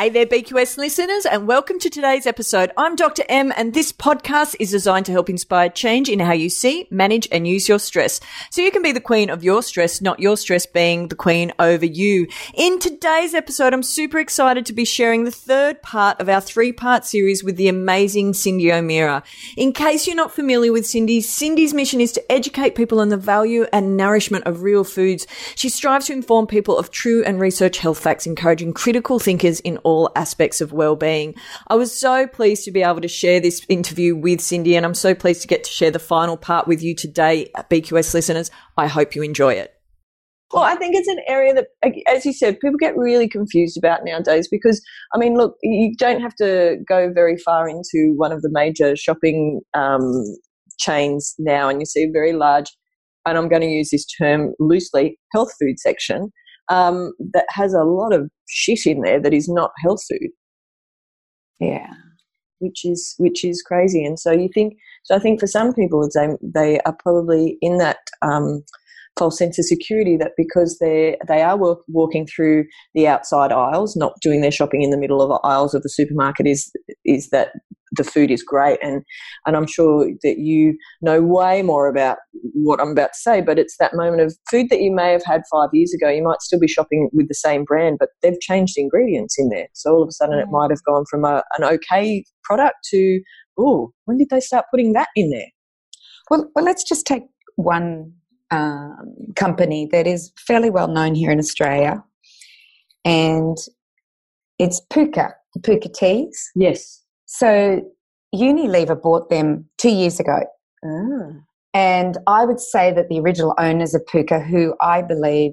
Hey there, BQS listeners, and welcome to today's episode. I'm Dr. M, and this podcast is designed to help inspire change in how you see, manage, and use your stress. So you can be the queen of your stress, not your stress being the queen over you. In today's episode, I'm super excited to be sharing the third part of our three part series with the amazing Cyndi O'Meara. In case you're not familiar with Cyndi, Cyndi's mission is to educate people on the value and nourishment of real foods. She strives to inform people of true and research health facts, encouraging critical thinkers in all aspects of well-being. I was so pleased to be able to share this interview with Cyndi and I'm so pleased to get to share the final part with you today, BQS listeners. I hope you enjoy it. Well, I think it's an area that, as you said, people get really confused about nowadays because, I mean, look, you don't have to go very far into one of the major shopping um, chains now and you see a very large, and I'm going to use this term loosely, health food section um, that has a lot of shit in there that is not health food. Yeah, which is which is crazy. And so you think so. I think for some people, they they are probably in that um, false sense of security that because they they are walk, walking through the outside aisles, not doing their shopping in the middle of aisles of the supermarket, is is that the food is great. And and I'm sure that you know way more about what I'm about to say, but it's that moment of food that you may have had five years ago. You might still be shopping with the same brand, but they've changed the ingredients in there. So all of a sudden, mm. it might have gone from a, an okay product to oh, when did they start putting that in there? Well, well, let's just take one um, company that is fairly well known here in Australia, and it's Pukka Pukka Teas. Yes. So Unilever bought them two years ago. Ah. And I would say that the original owners of Pukka, who I believe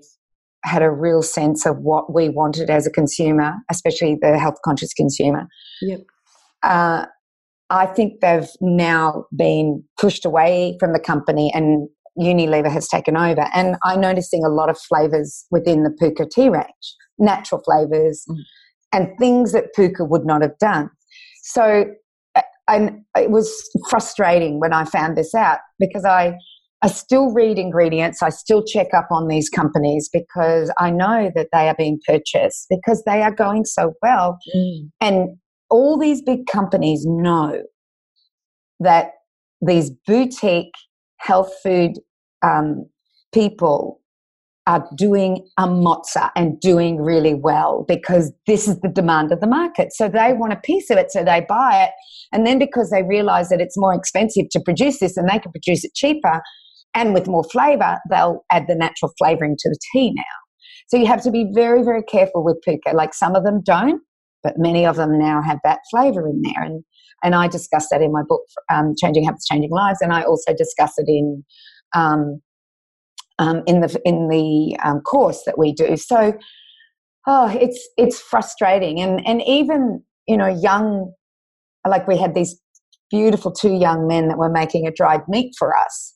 had a real sense of what we wanted as a consumer, especially the health conscious consumer. Yep. Uh, I think they've now been pushed away from the company and Unilever has taken over. And I'm noticing a lot of flavors within the Pukka tea range, natural flavors mm. and things that Pukka would not have done. So and it was frustrating when I found this out because I I still read ingredients. I still check up on these companies because I know that they are being purchased because they are going so well. Mm. And all these big companies know that these boutique health food um, people are doing a mozza and doing really well because this is the demand of the market. So they want a piece of it, so they buy it. And then because they realize that it's more expensive to produce this and they can produce it cheaper and with more flavor, they'll add the natural flavoring to the tea now. So you have to be very, very careful with Pukka. Like some of them don't, but many of them now have that flavor in there. And and I discuss that in my book, um, Changing Habits, Changing Lives, and I also discuss it in um, um, in the in the um, course that we do. So, oh, it's it's frustrating, and and even you know, young, like we had these beautiful two young men that were making a dried meat for us,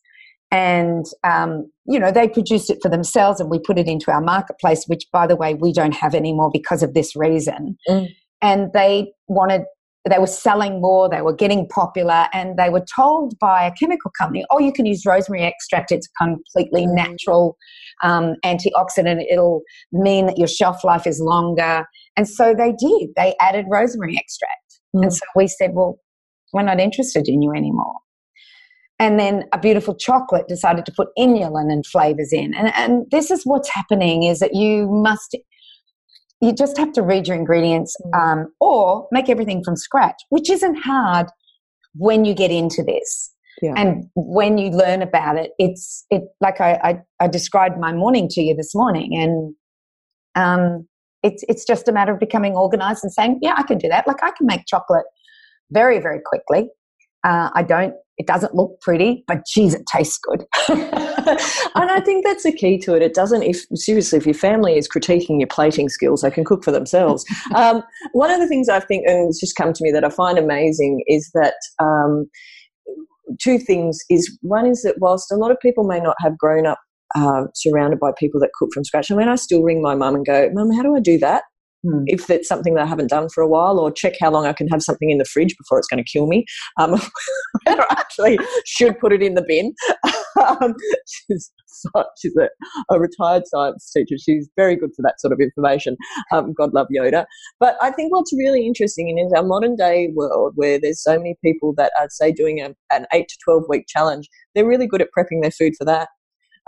and um, you know they produced it for themselves, and we put it into our marketplace, which by the way we don't have anymore because of this reason. Mm. And they wanted they were selling more, they were getting popular, and they were told by a chemical company, oh, you can use rosemary extract, it's completely mm. natural um, antioxidant, it'll mean that your shelf life is longer. And so they did, they added rosemary extract. Mm. And so we said, well, we're not interested in you anymore. And then a beautiful chocolate decided to put inulin and flavors in. And, and this is what's happening is that you must you just have to read your ingredients mm. um, or make everything from scratch, which isn't hard when you get into this. Yeah. And when you learn about it, it's it like I, I, I described my morning to you this morning, and um, it's it's just a matter of becoming organized and saying, yeah, I can do that. Like I can make chocolate very very quickly. Uh, I don't it doesn't look pretty, but geez, it tastes good. and I think that's the key to it. It doesn't, if seriously, if your family is critiquing your plating skills, they can cook for themselves. um, one of the things I think, and it's just come to me that I find amazing is that. Um, two things is one is that whilst a lot of people may not have grown up uh, surrounded by people that cook from scratch. I mean, I still ring my mum and go, Mum, how do I do that? Mm. if it's something that I haven't done for a while, or check how long I can have something in the fridge before it's going to kill me. Um, I actually should put it in the bin. um, she's she's a, a, retired science teacher. She's very good for that sort of information. Um, God love Yoda. But I think what's really interesting in our modern day world, where there's so many people that are say doing a, an eight to twelve week challenge, they're really good at prepping their food for that.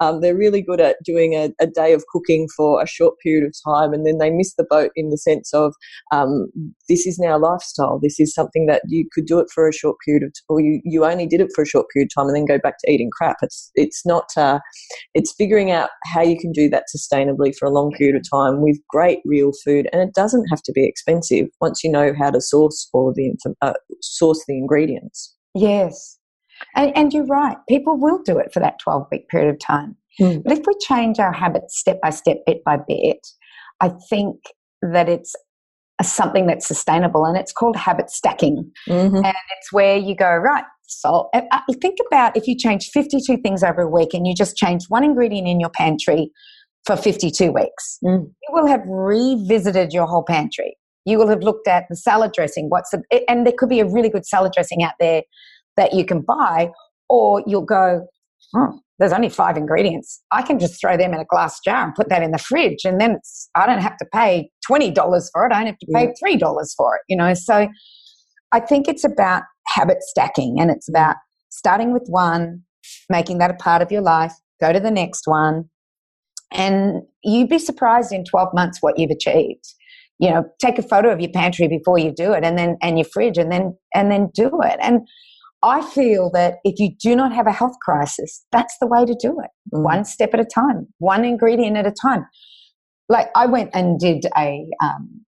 Um, they're really good at doing a, a, day of cooking for a short period of time, and then they miss the boat in the sense of um, this is now lifestyle. This is something that you could do it for a short period of, t- or you, you only did it for a short period of time, and then go back to eating crap. It's it's not. Uh, it's figuring out how you can do that sustainably for a long period of time with great real food, and it doesn't have to be expensive once you know how to source all of the uh, source the ingredients. Yes, and, and you're right, people will do it for that 12 week period of time. Mm. But if we change our habits step by step, bit by bit, I think that it's something that's sustainable and it's called habit stacking. Mm-hmm. And it's where you go, right, so uh, uh, think about if you change 52 things over a week and you just change one ingredient in your pantry for 52 weeks, mm. you will have revisited your whole pantry. You will have looked at the salad dressing. What's the, and there could be a really good salad dressing out there that you can buy, or you'll go, oh, there's only five ingredients. I can just throw them in a glass jar and put that in the fridge, and then I don't have to pay twenty dollars for it. I don't have to pay mm. three dollars for it. You know, so I think it's about habit stacking, and it's about starting with one, making that a part of your life. Go to the next one, and you'd be surprised in twelve months what you've achieved you know take a photo of your pantry before you do it and then and your fridge and then and then do it and I feel that if you do not have a health crisis, that's the way to do it. Mm. One step at a time, one ingredient at a time. Like I went and did a um,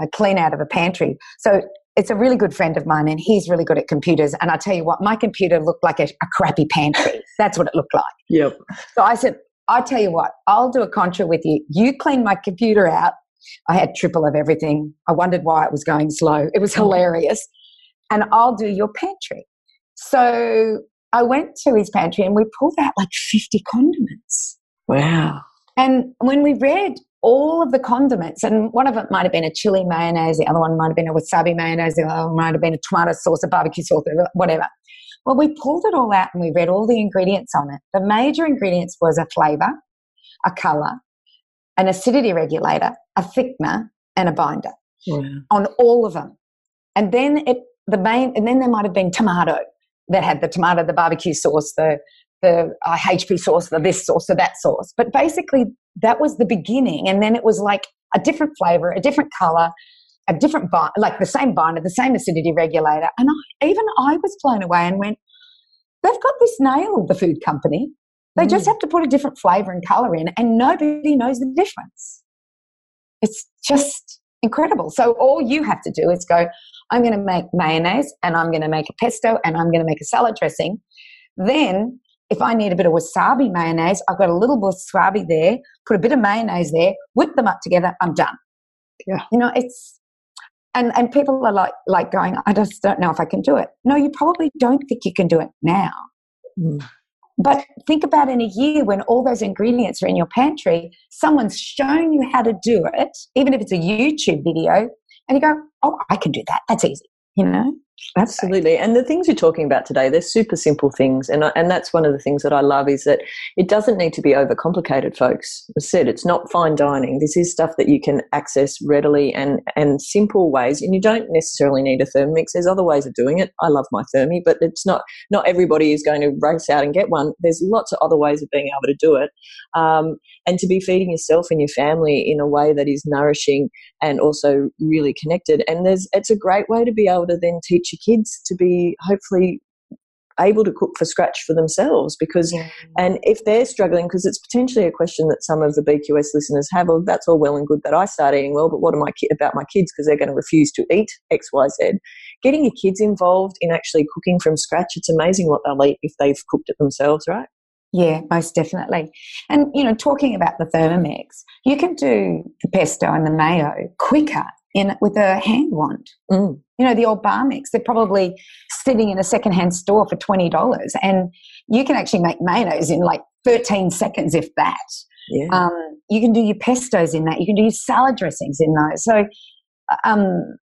a clean out of a pantry. So it's a really good friend of mine, and he's really good at computers. And I tell you what, my computer looked like a, a crappy pantry. That's what it looked like. Yep. So I said, I tell you what, I'll do a contra with you. You clean my computer out. I had triple of everything. I wondered why it was going slow. It was hilarious and I'll do your pantry. So I went to his pantry and we pulled out like 50 condiments. Wow. And when we read all of the condiments, and one of it might have been a chili mayonnaise, the other one might have been a wasabi mayonnaise, the other one might have been a tomato sauce, a barbecue sauce, whatever. Well, we pulled it all out and we read all the ingredients on it. The major ingredients was a flavor, a color, an acidity regulator, a thickener, and a binder on all of them. And then it the main, and then there might have been tomato that had the tomato, the barbecue sauce, the the uh, HP sauce, the this sauce, the that sauce. But basically, that was the beginning, and then it was like a different flavor, a different color, a different bind, like the same binder, the same acidity regulator. And I, even I was blown away and went, they've got this nailed, the food company. They mm. just have to put a different flavor and color in, and nobody knows the difference. It's just incredible. So all you have to do is go, I'm going to make mayonnaise and I'm going to make a pesto and I'm going to make a salad dressing. Then, if I need a bit of wasabi mayonnaise, I've got a little wasabi there, put a bit of mayonnaise there, whip them up together, I'm done. Yeah. You know, it's and and people are like like going, I just don't know if I can do it. No, you probably don't think you can do it now. Mm. But think about in a year when all those ingredients are in your pantry, someone's shown you how to do it, even if it's a YouTube video, and you go, oh, I can do that. That's easy, you know? Absolutely. And the things you're talking about today, they're super simple things. And, and that's one of the things that I love is that it doesn't need to be overcomplicated, folks. As I said, it's not fine dining. This is stuff that you can access readily and, and simple ways. And you don't necessarily need a Thermomix. There's other ways of doing it. I love my Thermi, but it's not, not everybody is going to race out and get one. There's lots of other ways of being able to do it. Um, and to be feeding yourself and your family in a way that is nourishing and also really connected. And there's, it's a great way to be able to then teach your kids to be hopefully able to cook for scratch for themselves because yeah. and if they're struggling because it's potentially a question that some of the BQS listeners have well that's all well and good that I start eating well but what am I ki- about my kids because they're going to refuse to eat XYZ getting your kids involved in actually cooking from scratch it's amazing what they'll eat if they've cooked it themselves right yeah, most definitely. And, you know, talking about the Thermomix, you can do the pesto and the mayo quicker in with a hand wand. Mm. You know, the old Bamix, they're probably sitting in a secondhand store for $20. And you can actually make mayonnaise in like 13 seconds, if that. Yeah. Um, you can do your pestos in that. You can do your salad dressings in those. So um,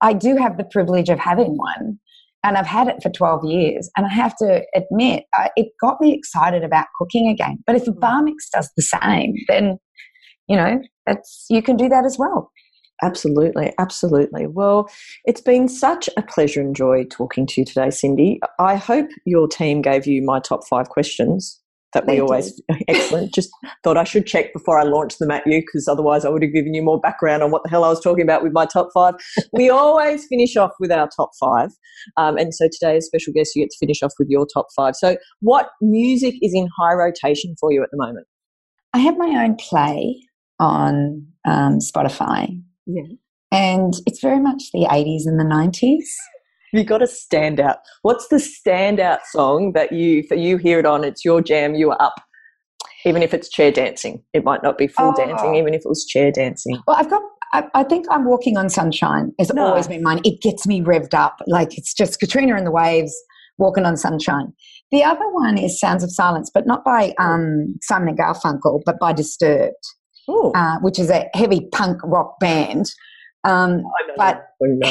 I do have the privilege of having one, and I've had it for 12 years. And I have to admit, uh, it got me excited about cooking again. But if a Bamix does the same, then you know that's you can do that as well. Absolutely, absolutely. Well, it's been such a pleasure and joy talking to you today, Cyndi. I hope your team gave you my top five questions that we They always excellent. Just thought I should check before I launched them at you because otherwise I would have given you more background on what the hell I was talking about with my top five. we always finish off with our top five, um, and so today, as special guest, you get to finish off with your top five. So, what music is in high rotation for you at the moment? I have my own play on um, Spotify, Yeah. and it's very much the 80s and the 90s. You got a standout. What's the standout song that you for you hear it on? It's your jam. You are up. Even if it's chair dancing, it might not be full Oh. dancing. Even if it was chair dancing, Well, I've got. I, I think I'm walking on sunshine. Has Nice. always been mine. It gets me revved up. Like it's just Katrina and the Waves, walking on sunshine. The other one is Sounds of Silence, but not by um, Simon and Garfunkel, but by Disturbed, uh, which is a heavy punk rock band. Um, but-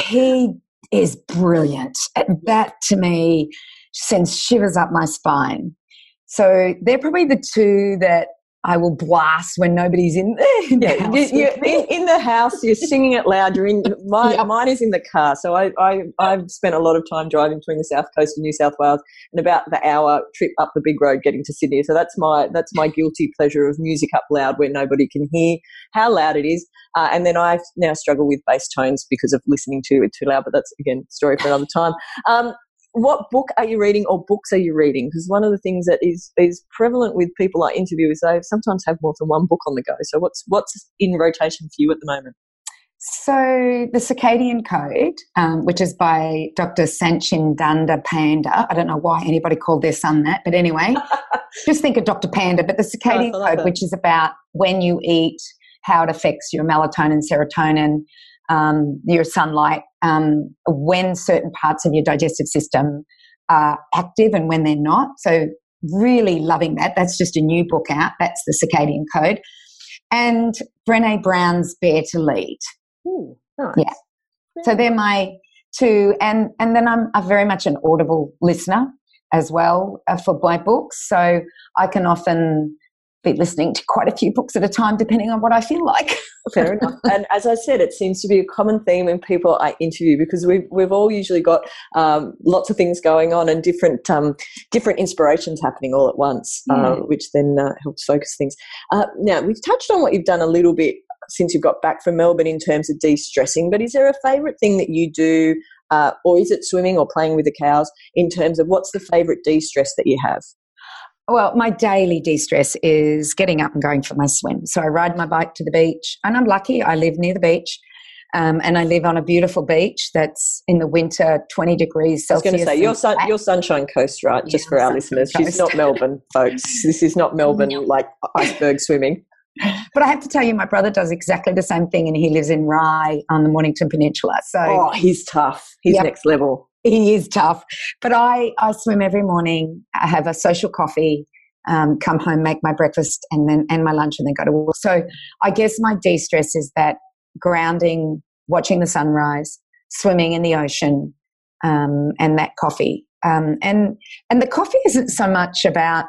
he is brilliant. That to me sends shivers up my spine. So they're probably the two that I will blast when nobody's in there. in the yeah, house you, with you're in, in the house. You're singing it loud. You're in. My, Yep. Mine is in the car. So I, I I've spent a lot of time driving between the south coast of New South Wales and about the hour trip up the big road getting to Sydney. So that's my that's my guilty pleasure of music up loud where nobody can hear how loud it is. Uh, and then I now struggle with bass tones because of listening to it too loud. But that's again story for another time. Um, what book are you reading or books are you reading? Because one of the things that is is prevalent with people I interview is they sometimes have more than one book on the go. So what's what's in rotation for you at the moment? So, The Circadian Code, um, which is by Dr. Satchin Danda Panda. I don't know why anybody called their son that, but anyway, just think of Dr. Panda. But The Circadian like Code, that. which is about when you eat, how it affects your melatonin, serotonin, um, your sunlight, um, when certain parts of your digestive system are active and when they're not. So, really loving that. That's just a new book out. That's The Circadian Code. And Brene Brown's Dare to Lead. Ooh, nice. Yeah. So they're my two, and and then I'm, I'm very much an Audible listener as well uh, for my books. So I can often be listening to quite a few books at a time, depending on what I feel like. Fair enough. And as I said, it seems to be a common theme in people I interview because we've we've all usually got um, lots of things going on and different um, different inspirations happening all at once, uh, which then uh, helps focus things. Uh, now we've touched on what you've done a little bit since you've got back from Melbourne in terms of de-stressing, but is there a favourite thing that you do, uh, or is it swimming or playing with the cows? In terms of what's the favourite de-stress that you have? Well, my daily de stress is getting up and going for my swim. So I ride my bike to the beach, and I'm lucky I live near the beach. Um, and I live on a beautiful beach that's in the winter 20 degrees I was going to say you're sun, you're Sunshine Coast, right? Just Yeah, for our listeners, she's Coast. not Melbourne, folks. This is not Melbourne No. like iceberg swimming. But I have to tell you, my brother does exactly the same thing, and he lives in Rye on the Mornington Peninsula. So Oh, he's tough. He's Yep. next level. he is tough. But I, I swim every morning. I have a social coffee, um, come home, make my breakfast, and then and my lunch, and then go to work. So I guess my de stress is that grounding, watching the sunrise, swimming in the ocean, um, and that coffee. Um, and and the coffee isn't so much about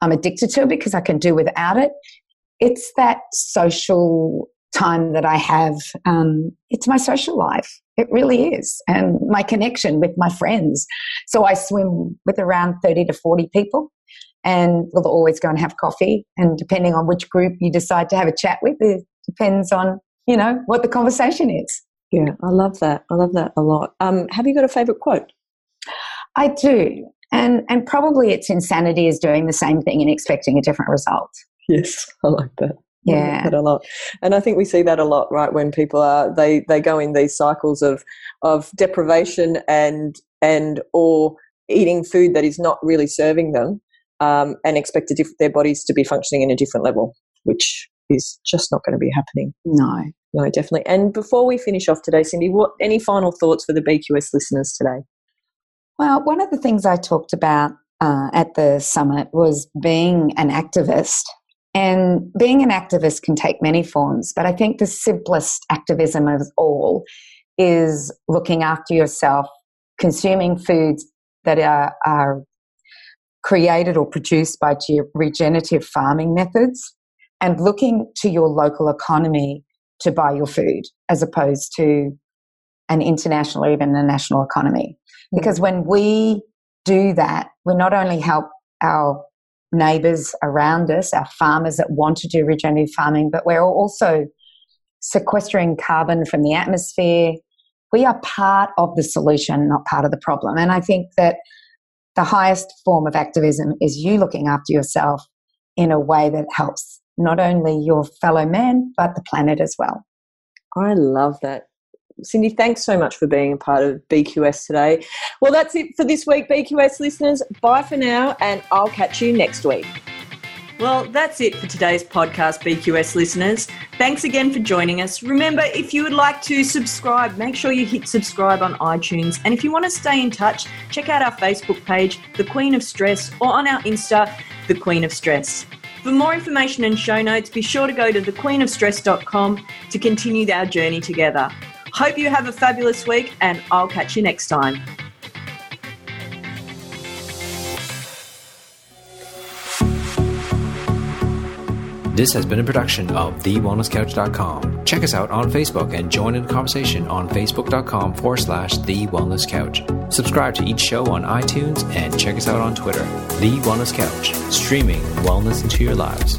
I'm addicted to it because I can do without it. It's that social time that I have. Um, it's my social life. It really is. And my connection with my friends. So I swim with around 30 to 40 people and we'll always go and have coffee. And depending on which group you decide to have a chat with, it depends on, you know, what the conversation is. Yeah, I love that. I love that a lot. Um, have you got a favourite quote? I do. And, and probably it's insanity is doing the same thing and expecting a different result. Yes, I like that. Yeah. that a lot, and I think we see that a lot, right? When people are they they go in these cycles of of deprivation and and or eating food that is not really serving them, um, and expect diff- their bodies to be functioning in a different level, which is just not going to be happening. No. No, definitely. And before we finish off today, Cyndi, what any final thoughts for the BQS listeners today? Well, one of the things I talked about uh, at the summit was being an activist And being an activist can take many forms, but I think the simplest activism of all is looking after yourself, consuming foods that are, are created or produced by regenerative farming methods, and looking to your local economy to buy your food as opposed to an international or even a national economy. Mm. Because when we do that, we not only help our neighbors around us, our farmers that want to do regenerative farming, but we're also sequestering carbon from the atmosphere. We are part of the solution, not part of the problem. And I think that the highest form of activism is you looking after yourself in a way that helps not only your fellow man, but the planet as well. I love that. Cyndi, thanks so much for being a part of BQS today. Well, that's it for this week, BQS listeners. Bye for now, and I'll catch you next week. Well, that's it for today's podcast, BQS listeners. Thanks again for joining us. Remember, if you would like to subscribe, make sure you hit subscribe on iTunes. And if you want to stay in touch, check out our Facebook page, The Queen of Stress, or on our Insta, The Queen of Stress. For more information and show notes, be sure to go to thequeenofstress.com to continue our journey together. Hope you have a fabulous week, and I'll catch you next time. This has been a production of TheWellnessCouch.com. Check us out on Facebook and join in the conversation on Facebook.com forward slash The Wellness Couch. Subscribe to each show on iTunes and check us out on Twitter. The Wellness Couch, streaming wellness into your lives.